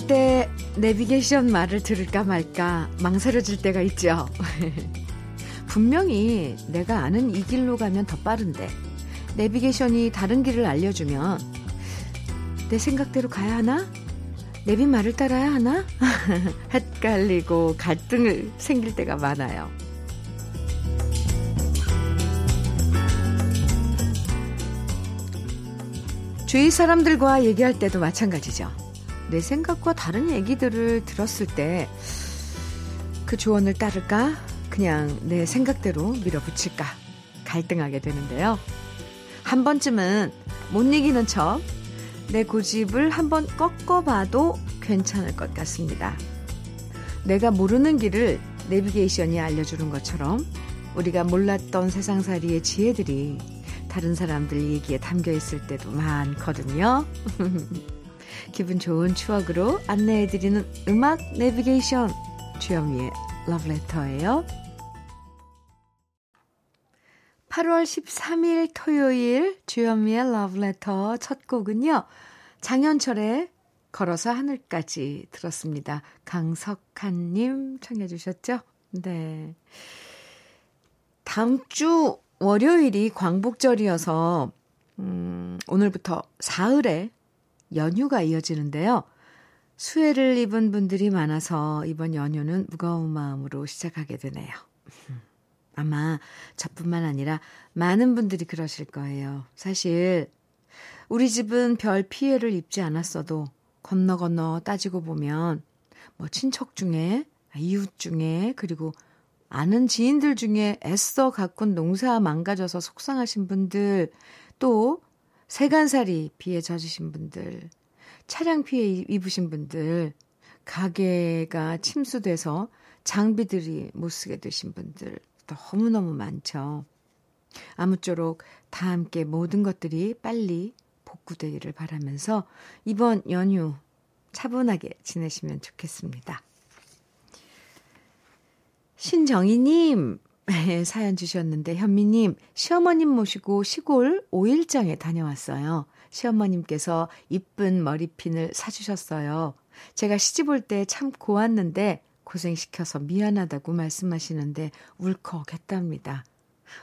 운전할 때 내비게이션 말을 들을까 말까 망설여질 때가 있죠. 분명히 내가 아는 이 길로 가면 더 빠른데 내비게이션이 다른 길을 알려주면 내 생각대로 가야 하나? 내비 말을 따라야 하나? 헷갈리고 갈등을 생길 때가 많아요. 주위 사람들과 얘기할 때도 마찬가지죠. 내 생각과 다른 얘기들을 들었을 때 그 조언을 따를까? 그냥 내 생각대로 밀어붙일까? 갈등하게 되는데요. 한 번쯤은 못 이기는 척 내 고집을 한번 꺾어봐도 괜찮을 것 같습니다. 내가 모르는 길을 내비게이션이 알려주는 것처럼 우리가 몰랐던 세상살이의 지혜들이 다른 사람들 얘기에 담겨 있을 때도 많거든요. 기분 좋은 추억으로 안내해드리는 음악 내비게이션 주현미의 러브레터예요. 8월 13일 토요일 주현미의 러브레터 첫 곡은요. 장현철의 걸어서 하늘까지 들었습니다. 강석한님 청해 주셨죠? 네. 다음 주 월요일이 광복절이어서, 음, 오늘부터 사흘에 연휴가 이어지는데요. 수혜를 입은 분들이 많아서 이번 연휴는 무거운 마음으로 시작하게 되네요. 아마 저뿐만 아니라 많은 분들이 그러실 거예요. 사실 우리 집은 별 피해를 입지 않았어도 건너 건너 따지고 보면 뭐 친척 중에 이웃 중에 그리고 아는 지인들 중에 애써 가꾼 농사 망가져서 속상하신 분들 또 세간살이 비에 젖으신 분들 차량 피해 입으신 분들 가게가 침수돼서 장비들이 못 쓰게 되신 분들 너무너무 많죠. 아무쪼록 다 함께 모든 것들이 빨리 복구되기를 바라면서 이번 연휴 차분하게 지내시면 좋겠습니다. 신정희님, 사연 주셨는데, 현미님, 시어머님 모시고 시골 5일장에 다녀왔어요. 시어머님께서 이쁜 머리핀을 사주셨어요. 제가 시집 올 때 참 고왔는데, 고생시켜서 미안하다고 말씀하시는데 울컥했답니다.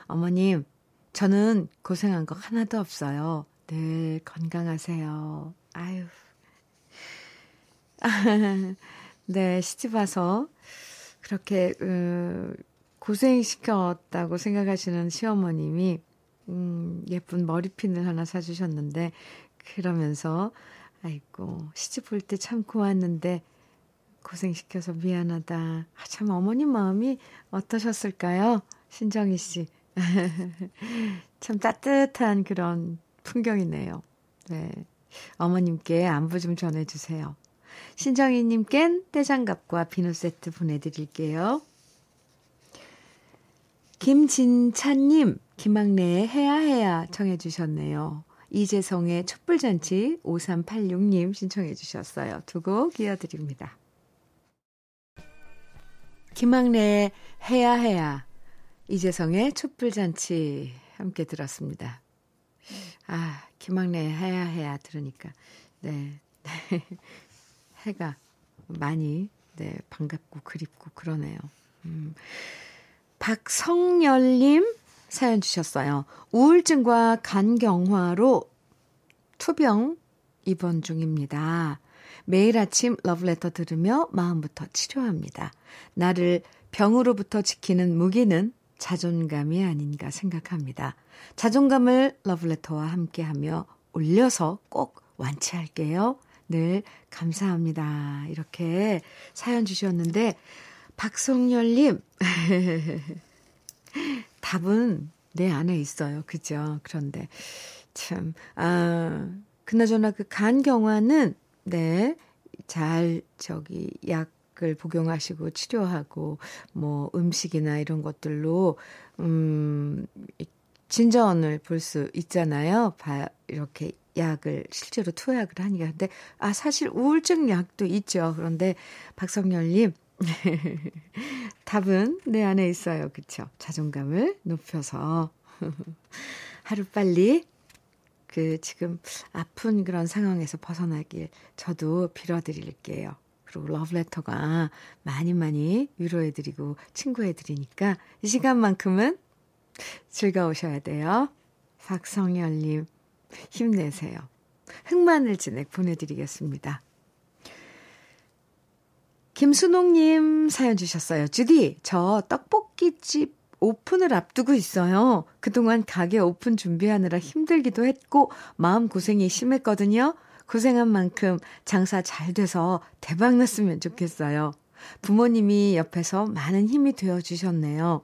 어머님, 저는 고생한 거 하나도 없어요. 늘 건강하세요. 아유. 네, 시집 와서 그렇게, 음, 고생시켰다고 생각하시는 시어머님이, 음, 예쁜 머리핀을 하나 사주셨는데, 그러면서, 아이고, 시집 올 때 참 고왔는데, 고생시켜서 미안하다. 아, 참 어머님 마음이 어떠셨을까요? 신정희 씨. 참 따뜻한 그런 풍경이네요. 네. 어머님께 안부 좀 전해주세요. 신정희님껜 떼장갑과 비누 세트 보내드릴게요. 김진찬님, 김학래의 해야 해야 청해주셨네요. 이재성의 촛불잔치 5386님 신청해주셨어요. 두 곡 이어드립니다. 김학래의 해야 해야, 이재성의 촛불잔치 함께 들었습니다. 아, 김학래의 해야 해야 들으니까, 네. 해가 많이, 네, 반갑고 그립고 그러네요. 음. 박성열님 사연 주셨어요. 우울증과 간경화로 투병 입원 중입니다. 매일 아침 러브레터 들으며 마음부터 치료합니다. 나를 병으로부터 지키는 무기는 자존감이 아닌가 생각합니다. 자존감을 러브레터와 함께하며 올려서 꼭 완치할게요. 늘 감사합니다. 이렇게 사연 주셨는데, 박성열님, 답은 내 안에 있어요. 그죠? 그런데, 참, 아, 그나저나 그 간경화는 네, 잘 저기 약 을 복용하시고 치료하고 뭐 음식이나 이런 것들로 음 진전을 볼 수 있잖아요. 바, 이렇게 약을 실제로 투약을 하니까. 근데 아 사실 우울증 약도 있죠. 그런데 박성열님 답은 내 안에 있어요. 그쵸? 자존감을 높여서 하루 빨리 그 지금 아픈 그런 상황에서 벗어나길 저도 빌어드릴게요. 그리고 러브레터가 많이 많이 위로해드리고 친구해드리니까 이 시간만큼은 즐거우셔야 돼요. 박성열님, 힘내세요. 흑마늘 진액 보내드리겠습니다. 김순옥님 사연 주셨어요. 주디, 저 떡볶이집 오픈을 앞두고 있어요. 그동안 가게 오픈 준비하느라 힘들기도 했고, 마음고생이 심했거든요. 고생한 만큼 장사 잘 돼서 대박 났으면 좋겠어요. 부모님이 옆에서 많은 힘이 되어 주셨네요.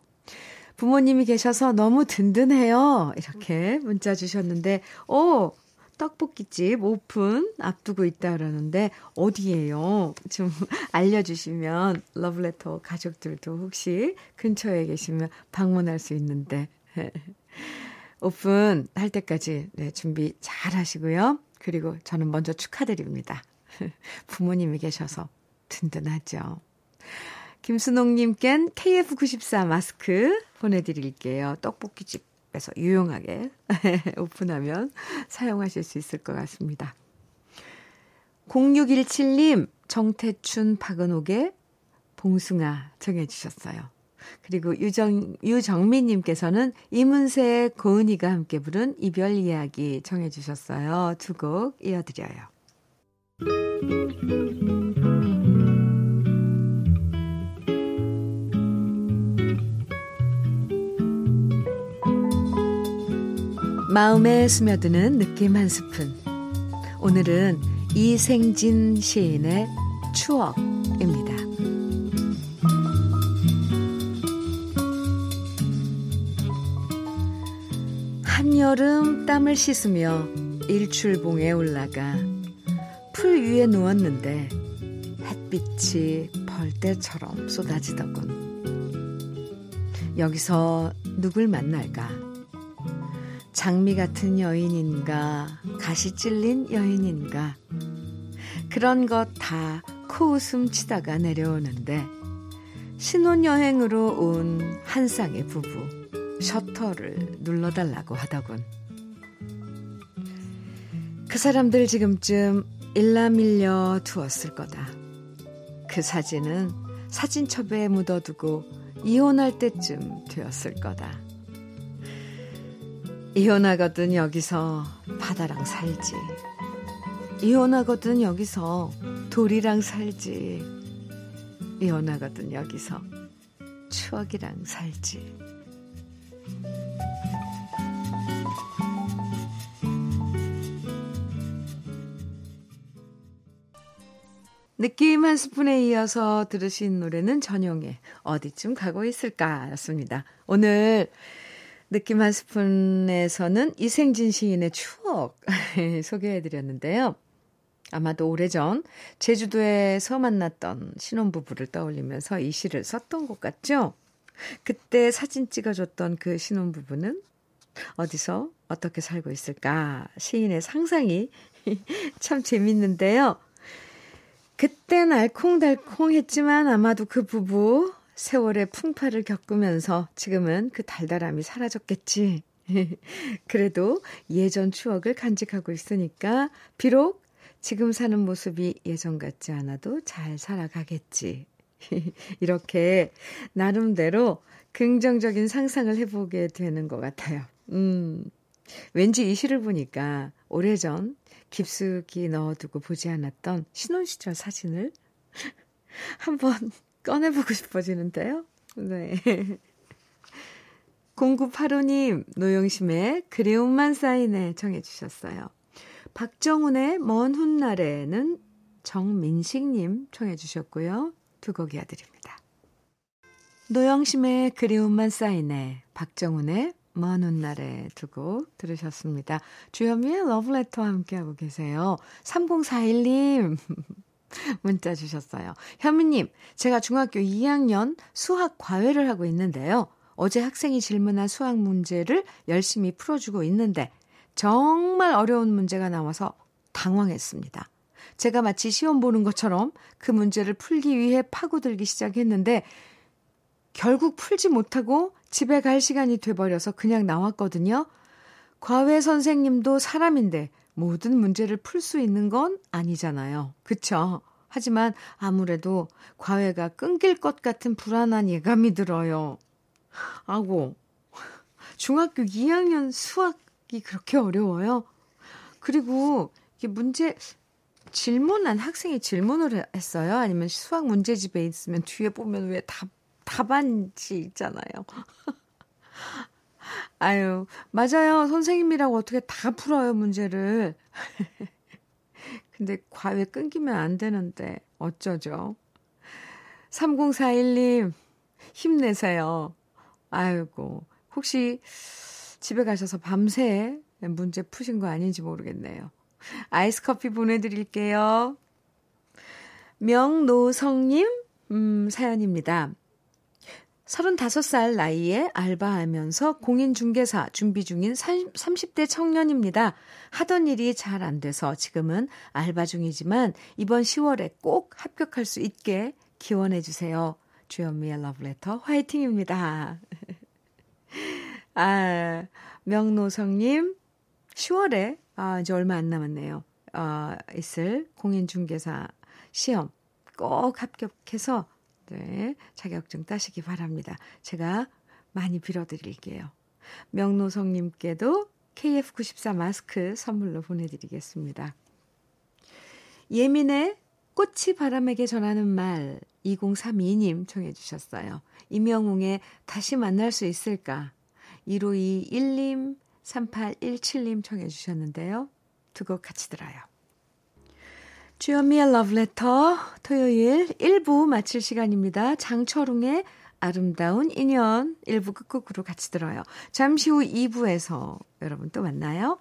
부모님이 계셔서 너무 든든해요. 이렇게 문자 주셨는데, 오, 떡볶이집 오픈 앞두고 있다 그러는데, 어디예요? 좀 알려주시면, 러브레터 가족들도 혹시 근처에 계시면 방문할 수 있는데, 오픈 할 때까지 네, 준비 잘 하시고요. 그리고 저는 먼저 축하드립니다. 부모님이 계셔서 든든하죠. 김순옥님껜 KF94 마스크 보내드릴게요. 떡볶이집 에서 유용하게 오픈하면 사용하실 수 있을 것 같습니다. 0617님, 정태춘, 박은옥의 봉숭아 정해주셨어요. 그리고 유정, 유정민님께서는 이문세의 고은이가 함께 부른 이별 이야기 정해주셨어요. 두 곡 이어드려요. 마음에 스며드는 느낌 한 스푼. 오늘은 이생진 시인의 추억입니다. 한여름 땀을 씻으며 일출봉에 올라가 풀 위에 누웠는데 햇빛이 벌떼처럼 쏟아지더군. 여기서 누굴 만날까? 장미 같은 여인인가, 가시 찔린 여인인가. 그런 것 다 코웃음 치다가 내려오는데, 신혼여행으로 온 한 쌍의 부부, 셔터를 눌러달라고 하더군. 그 사람들 지금쯤 일라밀려 두었을 거다. 그 사진은 사진첩에 묻어두고 이혼할 때쯤 되었을 거다. 이혼하거든 여기서 바다랑 살지. 이혼하거든 여기서 돌이랑 살지. 이혼하거든 여기서 추억이랑 살지. 느낌 한 스푼에 이어서 들으신 노래는 전용의 어디쯤 가고 있을까 였습니다. 오늘 느낌 한 스푼에서는 이생진 시인의 추억 소개해드렸는데요. 아마도 오래전 제주도에서 만났던 신혼부부를 떠올리면서 이 시를 썼던 것 같죠? 그때 사진 찍어줬던 그 신혼부부는 어디서 어떻게 살고 있을까? 시인의 상상이 참 재밌는데요. 그땐 알콩달콩 했지만 아마도 그 부부 세월의 풍파를 겪으면서 지금은 그 달달함이 사라졌겠지. 그래도 예전 추억을 간직하고 있으니까 비록 지금 사는 모습이 예전 같지 않아도 잘 살아가겠지. 이렇게 나름대로 긍정적인 상상을 해보게 되는 것 같아요. 음, 왠지 이 시를 보니까 오래전 깊숙이 넣어두고 보지 않았던 신혼시절 사진을 한번 꺼내보고 싶어지는데요. 네. 0985님, 노영심의 그리움만 쌓이네 청해주셨어요. 박정훈의 먼 훗날에는 정민식님 청해주셨고요. 두 곡 이어드립니다. 노영심의 그리움만 쌓이네, 박정훈의 먼 훗날에 두 곡 들으셨습니다. 주현미의 러브레터와 함께하고 계세요. 3041님. 문자 주셨어요. 현미님, 제가 중학교 2학년 수학 과외를 하고 있는데요. 어제 학생이 질문한 수학 문제를 열심히 풀어주고 있는데 정말 어려운 문제가 나와서 당황했습니다. 제가 마치 시험 보는 것처럼 그 문제를 풀기 위해 파고들기 시작했는데 결국 풀지 못하고 집에 갈 시간이 돼버려서 그냥 나왔거든요. 과외 선생님도 사람인데 모든 문제를 풀 수 있는 건 아니잖아요. 그쵸? 하지만 아무래도 과외가 끊길 것 같은 불안한 예감이 들어요. 아고, 중학교 2학년 수학이 그렇게 어려워요? 그리고 이게 문제, 질문한 학생이 질문을 했어요? 아니면 수학 문제집에 있으면 뒤에 보면 왜 답, 답안지 있잖아요. 아유, 맞아요. 선생님이라고 어떻게 다 풀어요, 문제를. 근데 과외 끊기면 안 되는데, 어쩌죠? 3041님, 힘내세요. 아이고, 혹시 집에 가셔서 밤새 문제 푸신 거 아닌지 모르겠네요. 아이스 커피 보내드릴게요. 명노성님, 음, 사연입니다. 35살 나이에 알바하면서 공인중개사 준비 중인 30대 청년입니다. 하던 일이 잘 안 돼서 지금은 알바 중이지만 이번 10월에 꼭 합격할 수 있게 기원해 주세요. 주현미의 러브레터 화이팅입니다. 아, 명노성님, 10월에, 아, 이제 얼마 안 남았네요. 아, 있을 공인중개사 시험 꼭 합격해서 네, 자격증 따시기 바랍니다. 제가 많이 빌어드릴게요. 명노성님께도 KF94 마스크 선물로 보내드리겠습니다. 예민의 꽃이 바람에게 전하는 말 2032님 청해 주셨어요. 임영웅의 다시 만날 수 있을까? 1521님, 3817님 청해 주셨는데요. 두 곡 같이 들어요. 주현미의 러브레터 토요일 1부 마칠 시간입니다. 장철웅의 아름다운 인연 1부 끝곡으로 같이 들어요. 잠시 후 2부에서 여러분 또 만나요.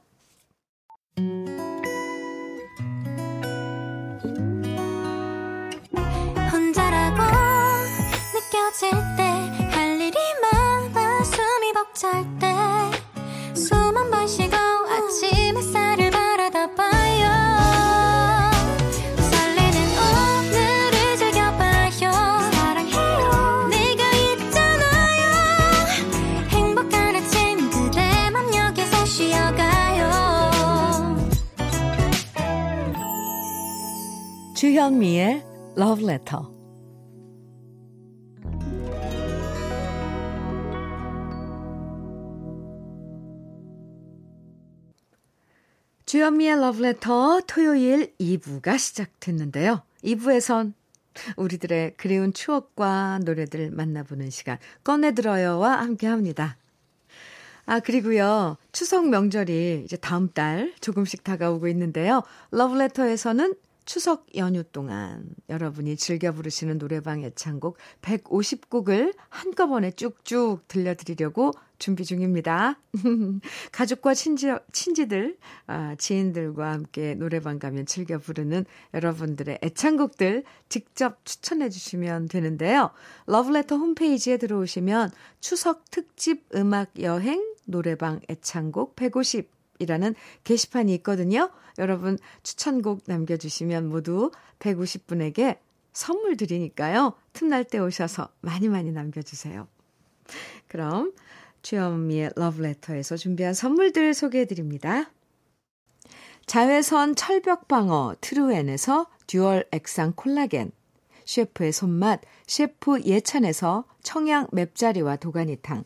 혼자라고 느껴질 때 할 일이 많아 숨이 벅찰 때 주현미의 Love Letter. 주현미의 Love Letter 토요일 2부가 시작됐는데요. 2부에선 우리들의 그리운 추억과 노래들 만나보는 시간 꺼내들어요와 함께 합니다. 아, 그리고요. 추석 명절이 이제 다음 달 조금씩 다가오고 있는데요. 러브레터에서는 추석 연휴 동안 여러분이 즐겨 부르시는 노래방 애창곡 150곡을 한꺼번에 쭉쭉 들려드리려고 준비 중입니다. 가족과 친지, 친지들, 아, 지인들과 함께 노래방 가면 즐겨 부르는 여러분들의 애창곡들 직접 추천해 주시면 되는데요. 러브레터 홈페이지에 들어오시면 추석 특집 음악 여행 노래방 애창곡 150 이라는 게시판이 있거든요. 여러분 추천곡 남겨주시면 모두 150분에게 선물 드리니까요. 틈날 때 오셔서 많이 많이 남겨주세요. 그럼 주현미의 러브레터에서 준비한 선물들 소개해드립니다. 자외선 철벽방어 트루엔에서 듀얼 액상 콜라겐 셰프의 손맛 셰프 예찬에서 청양 맵자리와 도가니탕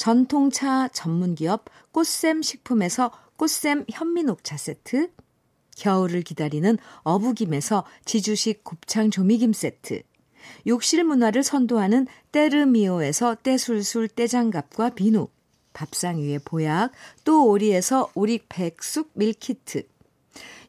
전통차 전문기업 꽃샘 식품에서 꽃샘 현미녹차 세트, 겨울을 기다리는 어부김에서 지주식 곱창 조미김 세트, 욕실 문화를 선도하는 때르미오에서 때술술 때장갑과 비누, 밥상 위에 보약, 또 오리에서 오리 백숙 밀키트,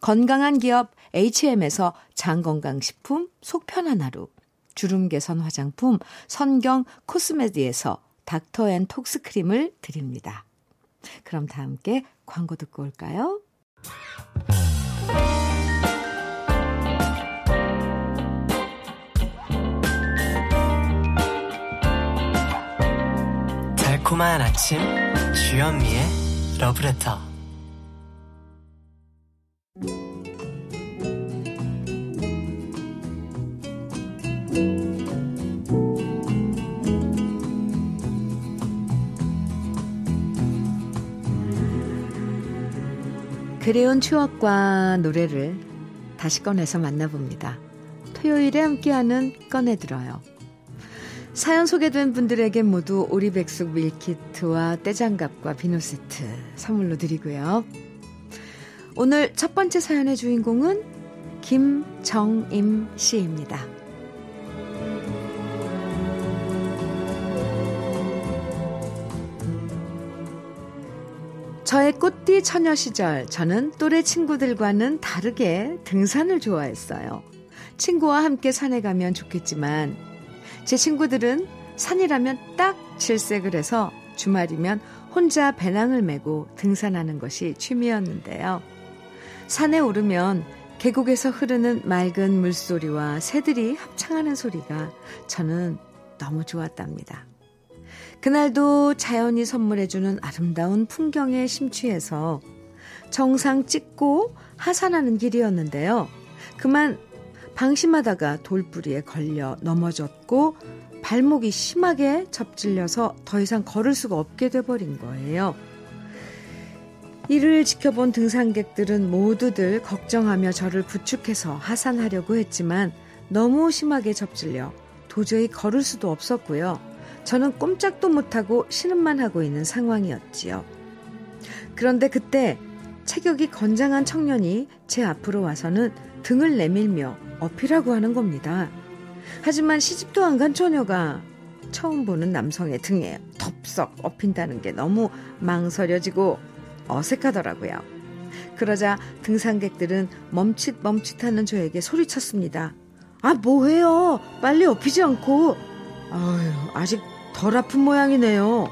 건강한 기업 HM에서 장건강식품 속편한 하루. 주름 개선 화장품 선경 코스메디에서 닥터앤톡스 크림을 드립니다. 그럼 다 함께 광고 듣고 올까요? 달콤한 아침 주현미의 러브레터 그리운 추억과 노래를 다시 꺼내서 만나봅니다. 토요일에 함께하는 꺼내들어요. 사연 소개된 분들에게 모두 오리백숙 밀키트와 떼장갑과 비누 세트 선물로 드리고요. 오늘 첫 번째 사연의 주인공은 김정임 씨입니다. 저의 꽃띠 처녀 시절, 저는 또래 친구들과는 다르게 등산을 좋아했어요. 친구와 함께 산에 가면 좋겠지만, 제 친구들은 산이라면 딱 질색을 해서 주말이면 혼자 배낭을 메고 등산하는 것이 취미였는데요. 산에 오르면 계곡에서 흐르는 맑은 물소리와 새들이 합창하는 소리가 저는 너무 좋았답니다. 그날도 자연이 선물해주는 아름다운 풍경에 심취해서 정상 찍고 하산하는 길이었는데요. 그만 방심하다가 돌부리에 걸려 넘어졌고 발목이 심하게 접질려서 더 이상 걸을 수가 없게 돼버린 거예요. 이를 지켜본 등산객들은 모두들 걱정하며 저를 부축해서 하산하려고 했지만 너무 심하게 접질려 도저히 걸을 수도 없었고요. 저는 꼼짝도 못하고 신음만 하고 있는 상황이었지요. 그런데 그때 체격이 건장한 청년이 제 앞으로 와서는 등을 내밀며 어필하고 하는 겁니다. 하지만 시집도 안 간 처녀가 처음 보는 남성의 등에 덥석 업힌다는 게 너무 망설여지고 어색하더라고요. 그러자 등산객들은 멈칫멈칫하는 저에게 소리쳤습니다. 아, 뭐해요? 빨리 업히지 않고. 아유, 아직 덜 아픈 모양이네요.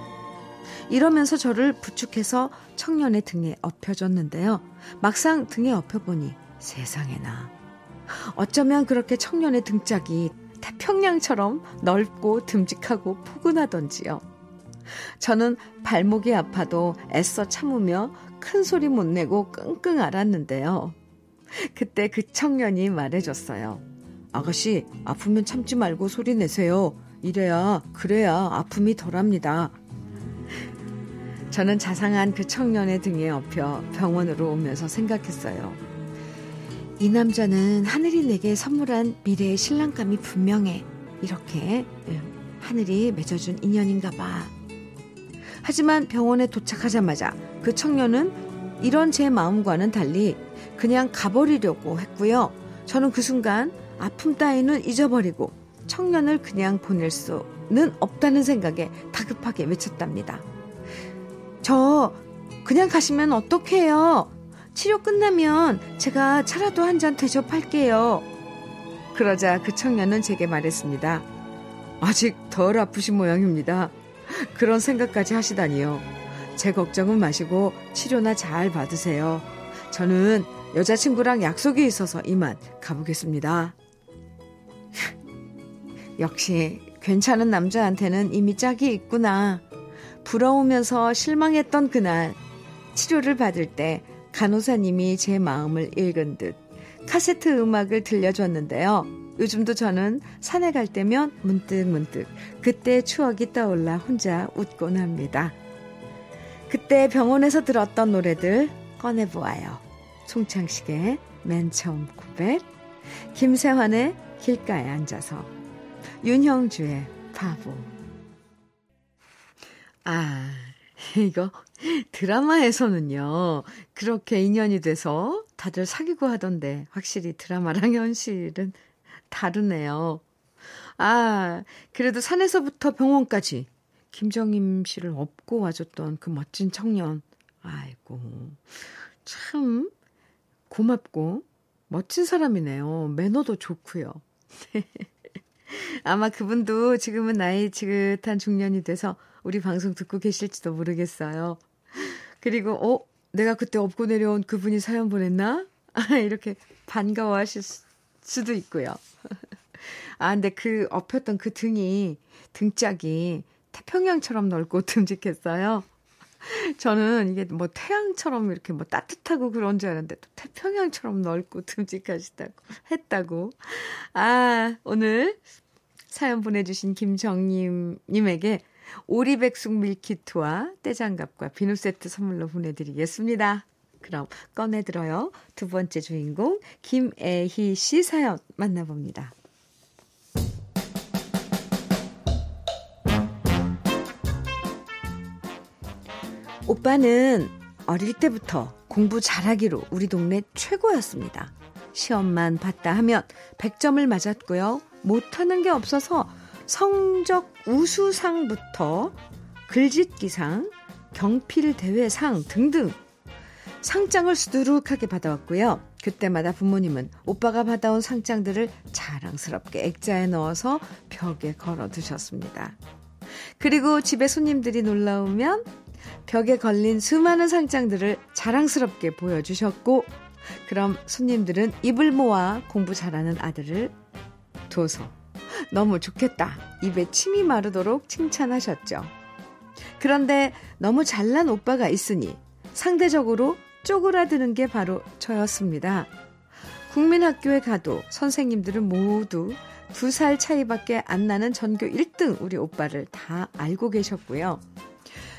이러면서 저를 부축해서 청년의 등에 엎혀줬는데요. 막상 등에 엎여보니 세상에나. 어쩌면 그렇게 청년의 등짝이 태평양처럼 넓고 듬직하고 포근하던지요. 저는 발목이 아파도 애써 참으며 큰 소리 못 내고 끙끙 앓았는데요. 그때 그 청년이 말해줬어요. 아가씨, 아프면 참지 말고 소리 내세요. 이래야, 그래야 아픔이 덜합니다. 저는 자상한 그 청년의 등에 엎여 병원으로 오면서 생각했어요. 이 남자는 하늘이 내게 선물한 미래의 신랑감이 분명해. 이렇게 예, 하늘이 맺어준 인연인가 봐. 하지만 병원에 도착하자마자 그 청년은 이런 제 마음과는 달리 그냥 가버리려고 했고요. 저는 그 순간 아픔 따위는 잊어버리고 청년을 그냥 보낼 수는 없다는 생각에 다급하게 외쳤답니다. 저 그냥 가시면 어떡해요? 치료 끝나면 제가 차라도 한 잔 대접할게요. 그러자 그 청년은 제게 말했습니다. 아직 덜 아프신 모양입니다. 그런 생각까지 하시다니요. 제 걱정은 마시고 치료나 잘 받으세요. 저는 여자친구랑 약속이 있어서 이만 가보겠습니다. 역시 괜찮은 남자한테는 이미 짝이 있구나. 부러우면서 실망했던 그날 치료를 받을 때 간호사님이 제 마음을 읽은 듯 카세트 음악을 들려줬는데요. 요즘도 저는 산에 갈 때면 문득 문득 그때 추억이 떠올라 혼자 웃곤 합니다. 그때 병원에서 들었던 노래들 꺼내보아요. 송창식의 맨 처음 고백, 김세환의 길가에 앉아서 윤형주의 바보. 아, 이거 드라마에서는요, 그렇게 인연이 돼서 다들 사귀고 하던데, 확실히 드라마랑 현실은 다르네요. 아, 그래도 산에서부터 병원까지 김정임 씨를 업고 와줬던 그 멋진 청년. 아이고, 참 고맙고 멋진 사람이네요. 매너도 좋고요. 아마 그분도 지금은 나이 지긋한 중년이 돼서 우리 방송 듣고 계실지도 모르겠어요. 그리고, 어? 내가 그때 업고 내려온 그분이 사연 보냈나? 아, 이렇게 반가워하실 수도 있고요. 아, 근데 그 엎였던 그 등이, 등짝이 태평양처럼 넓고 듬직했어요. 저는 이게 뭐 태양처럼 이렇게 뭐 따뜻하고 그런 줄 알았는데 또 태평양처럼 넓고 듬직하시다고 했다고. 아, 오늘 사연 보내주신 김정님님에게 오리백숙 밀키트와 떼장갑과 비누 세트 선물로 보내드리겠습니다. 그럼 꺼내들어요. 두 번째 주인공 김애희 씨 사연 만나봅니다. 오빠는 어릴 때부터 공부 잘하기로 우리 동네 최고였습니다. 시험만 봤다 하면 100점을 맞았고요. 못하는 게 없어서 성적 우수상부터 글짓기상, 경필 대회상 등등 상장을 수두룩하게 받아왔고요. 그때마다 부모님은 오빠가 받아온 상장들을 자랑스럽게 액자에 넣어서 벽에 걸어 두셨습니다. 그리고 집에 손님들이 놀라 오면 벽에 걸린 수많은 상장들을 자랑스럽게 보여주셨고, 그럼 손님들은 입을 모아 공부 잘하는 아들을 둬서 너무 좋겠다. 입에 침이 마르도록 칭찬하셨죠. 그런데 너무 잘난 오빠가 있으니 상대적으로 쪼그라드는 게 바로 저였습니다. 국민학교에 가도 선생님들은 모두 두 살 차이밖에 안 나는 전교 1등 우리 오빠를 다 알고 계셨고요.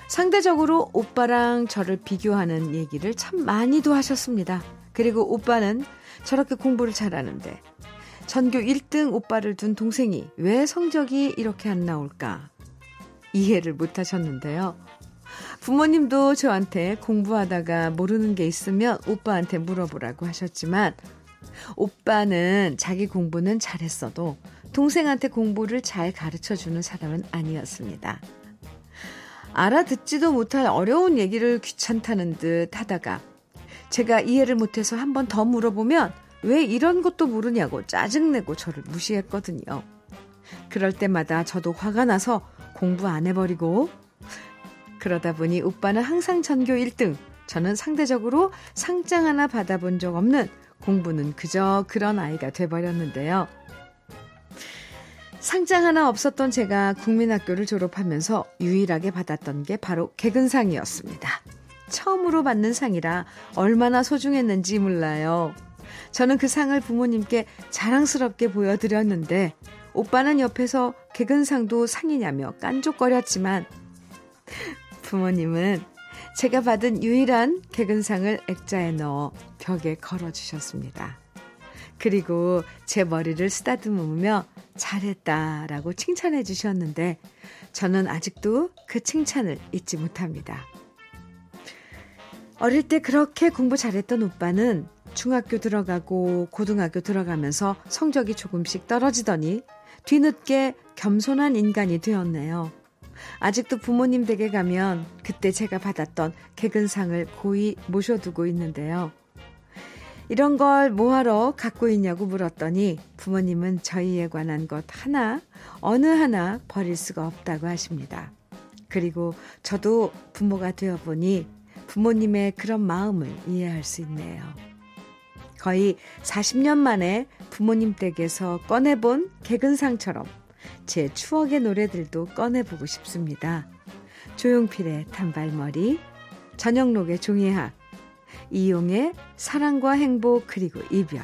상대적으로 오빠랑 저를 비교하는 얘기를 참 많이도 하셨습니다. 그리고 오빠는 저렇게 공부를 잘하는데 전교 1등 오빠를 둔 동생이 왜 성적이 이렇게 안 나올까? 이해를 못 하셨는데요. 부모님도 저한테 공부하다가 모르는 게 있으면 오빠한테 물어보라고 하셨지만, 오빠는 자기 공부는 잘했어도 동생한테 공부를 잘 가르쳐 주는 사람은 아니었습니다. 알아듣지도 못할 어려운 얘기를 귀찮다는 듯 하다가 제가 이해를 못해서 한 번 더 물어보면 왜 이런 것도 모르냐고 짜증내고 저를 무시했거든요. 그럴 때마다 저도 화가 나서 공부 안 해버리고 그러다 보니 오빠는 항상 전교 1등, 저는 상대적으로 상장 하나 받아본 적 없는 공부는 그저 그런 아이가 돼버렸는데요. 상장 하나 없었던 제가 국민학교를 졸업하면서 유일하게 받았던 게 바로 개근상이었습니다. 처음으로 받는 상이라 얼마나 소중했는지 몰라요. 저는 그 상을 부모님께 자랑스럽게 보여드렸는데 오빠는 옆에서 개근상도 상이냐며 깐족거렸지만 부모님은 제가 받은 유일한 개근상을 액자에 넣어 벽에 걸어주셨습니다. 그리고 제 머리를 쓰다듬으며 잘했다라고 칭찬해 주셨는데 저는 아직도 그 칭찬을 잊지 못합니다. 어릴 때 그렇게 공부 잘했던 오빠는 중학교 들어가고 고등학교 들어가면서 성적이 조금씩 떨어지더니 뒤늦게 겸손한 인간이 되었네요. 아직도 부모님 댁에 가면 그때 제가 받았던 개근상을 고이 모셔두고 있는데요. 이런 걸 뭐하러 갖고 있냐고 물었더니 부모님은 저희에 관한 것 하나, 어느 하나 버릴 수가 없다고 하십니다. 그리고 저도 부모가 되어보니 부모님의 그런 마음을 이해할 수 있네요. 거의 40년 만에 부모님 댁에서 꺼내본 개근상처럼 제 추억의 노래들도 꺼내보고 싶습니다. 조용필의 단발머리, 전영록의 종이학, 이용의 사랑과 행복 그리고 이별.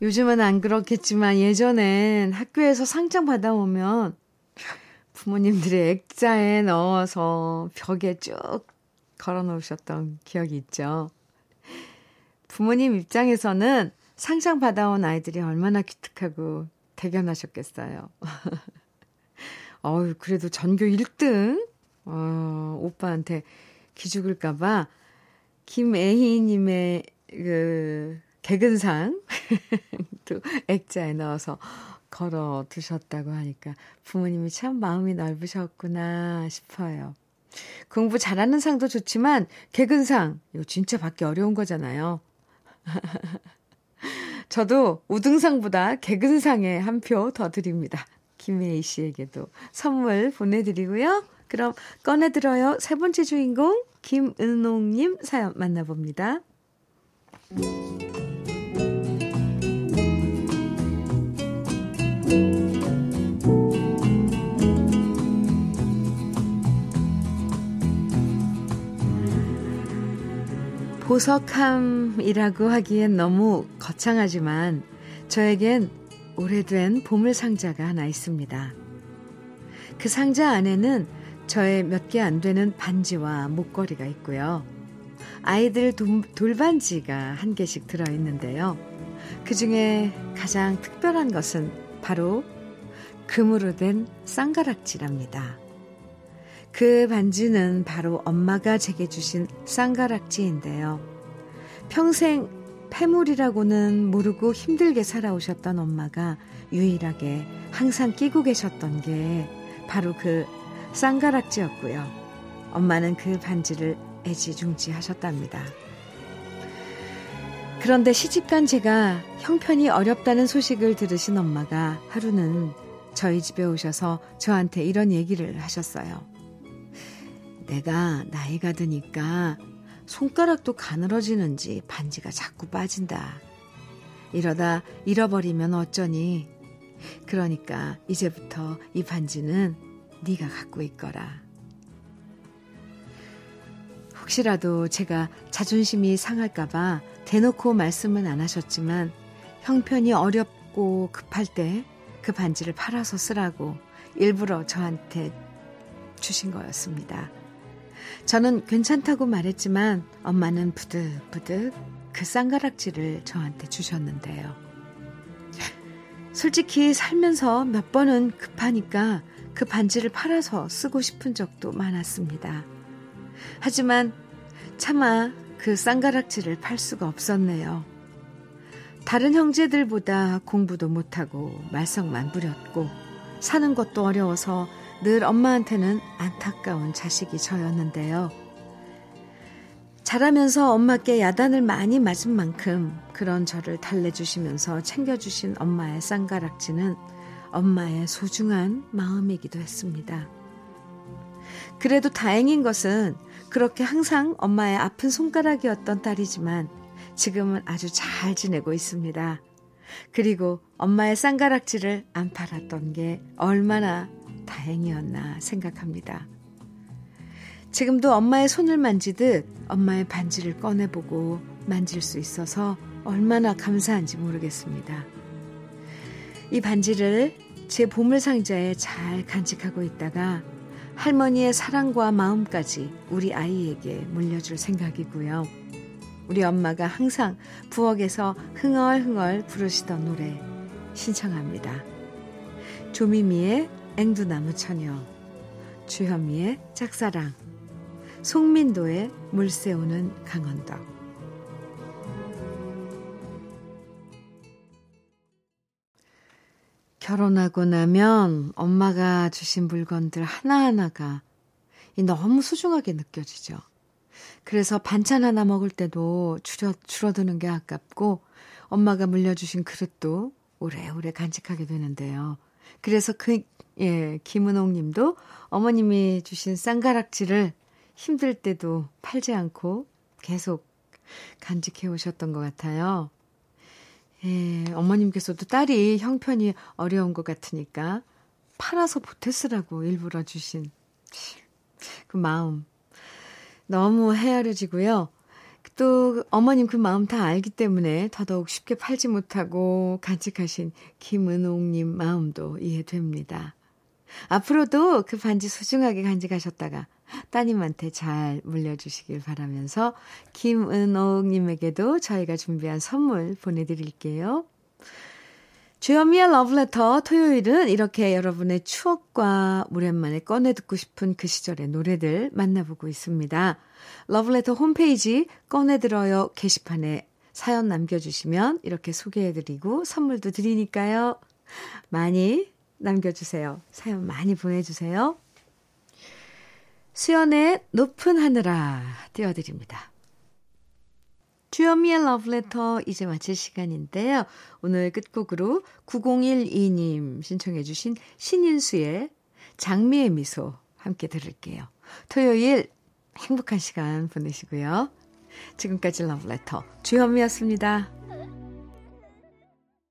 요즘은 안 그렇겠지만 예전엔 학교에서 상장 받아오면 부모님들이 액자에 넣어서 벽에 쭉 걸어 놓으셨던 기억이 있죠. 부모님 입장에서는 상장 받아온 아이들이 얼마나 기특하고 대견하셨겠어요. 어유 그래도 전교 1등? 어, 오빠한테 기죽을까봐 김애희님의 그 개근상 또 액자에 넣어서 걸어 두셨다고 하니까 부모님이 참 마음이 넓으셨구나 싶어요. 공부 잘하는 상도 좋지만 개근상 이거 진짜 받기 어려운 거잖아요. 저도 우등상보다 개근상에 한 표 더 드립니다. 김혜희 씨에게도 선물 보내드리고요. 그럼 꺼내들어요. 세 번째 주인공 김은옥님 사연 만나봅니다. 보석함이라고 하기엔 너무 거창하지만 저에겐 오래된 보물 상자가 하나 있습니다. 그 상자 안에는 저의 몇 개 안 되는 반지와 목걸이가 있고요. 아이들 돈, 돌반지가 한 개씩 들어있는데요. 그 중에 가장 특별한 것은 바로 금으로 된 쌍가락지랍니다. 그 반지는 바로 엄마가 제게 주신 쌍가락지인데요. 평생 폐물이라고는 모르고 힘들게 살아오셨던 엄마가 유일하게 항상 끼고 계셨던 게 바로 그 쌍가락지였고요. 엄마는 그 반지를 애지중지 하셨답니다. 그런데 시집간 제가 형편이 어렵다는 소식을 들으신 엄마가 하루는 저희 집에 오셔서 저한테 이런 얘기를 하셨어요. 내가 나이가 드니까 손가락도 가늘어지는지 반지가 자꾸 빠진다. 이러다 잃어버리면 어쩌니? 그러니까 이제부터 이 반지는 네가 갖고 있거라. 혹시라도 제가 자존심이 상할까봐 대놓고 말씀은 안 하셨지만 형편이 어렵고 급할 때 그 반지를 팔아서 쓰라고 일부러 저한테 주신 거였습니다. 저는 괜찮다고 말했지만 엄마는 부득부득 그 쌍가락지를 저한테 주셨는데요. 솔직히 살면서 몇 번은 급하니까 그 반지를 팔아서 쓰고 싶은 적도 많았습니다. 하지만 차마 그 쌍가락지를 팔 수가 없었네요. 다른 형제들보다 공부도 못하고 말썽만 부렸고 사는 것도 어려워서 늘 엄마한테는 안타까운 자식이 저였는데요. 자라면서 엄마께 야단을 많이 맞은 만큼 그런 저를 달래주시면서 챙겨주신 엄마의 쌍가락지는 엄마의 소중한 마음이기도 했습니다. 그래도 다행인 것은 그렇게 항상 엄마의 아픈 손가락이었던 딸이지만 지금은 아주 잘 지내고 있습니다. 그리고 엄마의 쌍가락지를 안 팔았던 게 얼마나 다행이었나 생각합니다. 지금도 엄마의 손을 만지듯 엄마의 반지를 꺼내보고 만질 수 있어서 얼마나 감사한지 모르겠습니다. 이 반지를 제 보물상자에 잘 간직하고 있다가 할머니의 사랑과 마음까지 우리 아이에게 물려줄 생각이고요. 우리 엄마가 항상 부엌에서 흥얼흥얼 부르시던 노래 신청합니다. 조미미의 앵두나무 처녀, 주현미의 짝사랑, 송민도의 물새우는 강원도. 결혼하고 나면 엄마가 주신 물건들 하나하나가 너무 소중하게 느껴지죠. 그래서 반찬 하나 먹을 때도 줄여, 줄어드는 게 아깝고 엄마가 물려주신 그릇도 오래오래 간직하게 되는데요. 그래서 그 예, 김은옥 님도 어머님이 주신 쌍가락지를 힘들 때도 팔지 않고 계속 간직해 오셨던 것 같아요. 예, 어머님께서도 딸이 형편이 어려운 것 같으니까 팔아서 보태 쓰라고 일부러 주신 그 마음. 너무 헤아려지고요. 또 어머님 그 마음 다 알기 때문에 더더욱 쉽게 팔지 못하고 간직하신 김은옥님 마음도 이해됩니다. 앞으로도 그 반지 소중하게 간직하셨다가 따님한테 잘 물려주시길 바라면서 김은옥님에게도 저희가 준비한 선물 보내드릴게요. 주현미의 러브레터 토요일은 이렇게 여러분의 추억과 오랜만에 꺼내 듣고 싶은 그 시절의 노래들 만나보고 있습니다. 러브레터 홈페이지 꺼내들어요 게시판에 사연 남겨주시면 이렇게 소개해드리고 선물도 드리니까요. 많이 남겨주세요. 사연 많이 보내주세요. 수연의 높은 하늘아 띄워드립니다. 주현미의 러브레터 이제 마칠 시간인데요. 오늘 끝곡으로 9012님 신청해 주신 신인수의 장미의 미소 함께 들을게요. 토요일 행복한 시간 보내시고요. 지금까지 러브레터 주현미였습니다.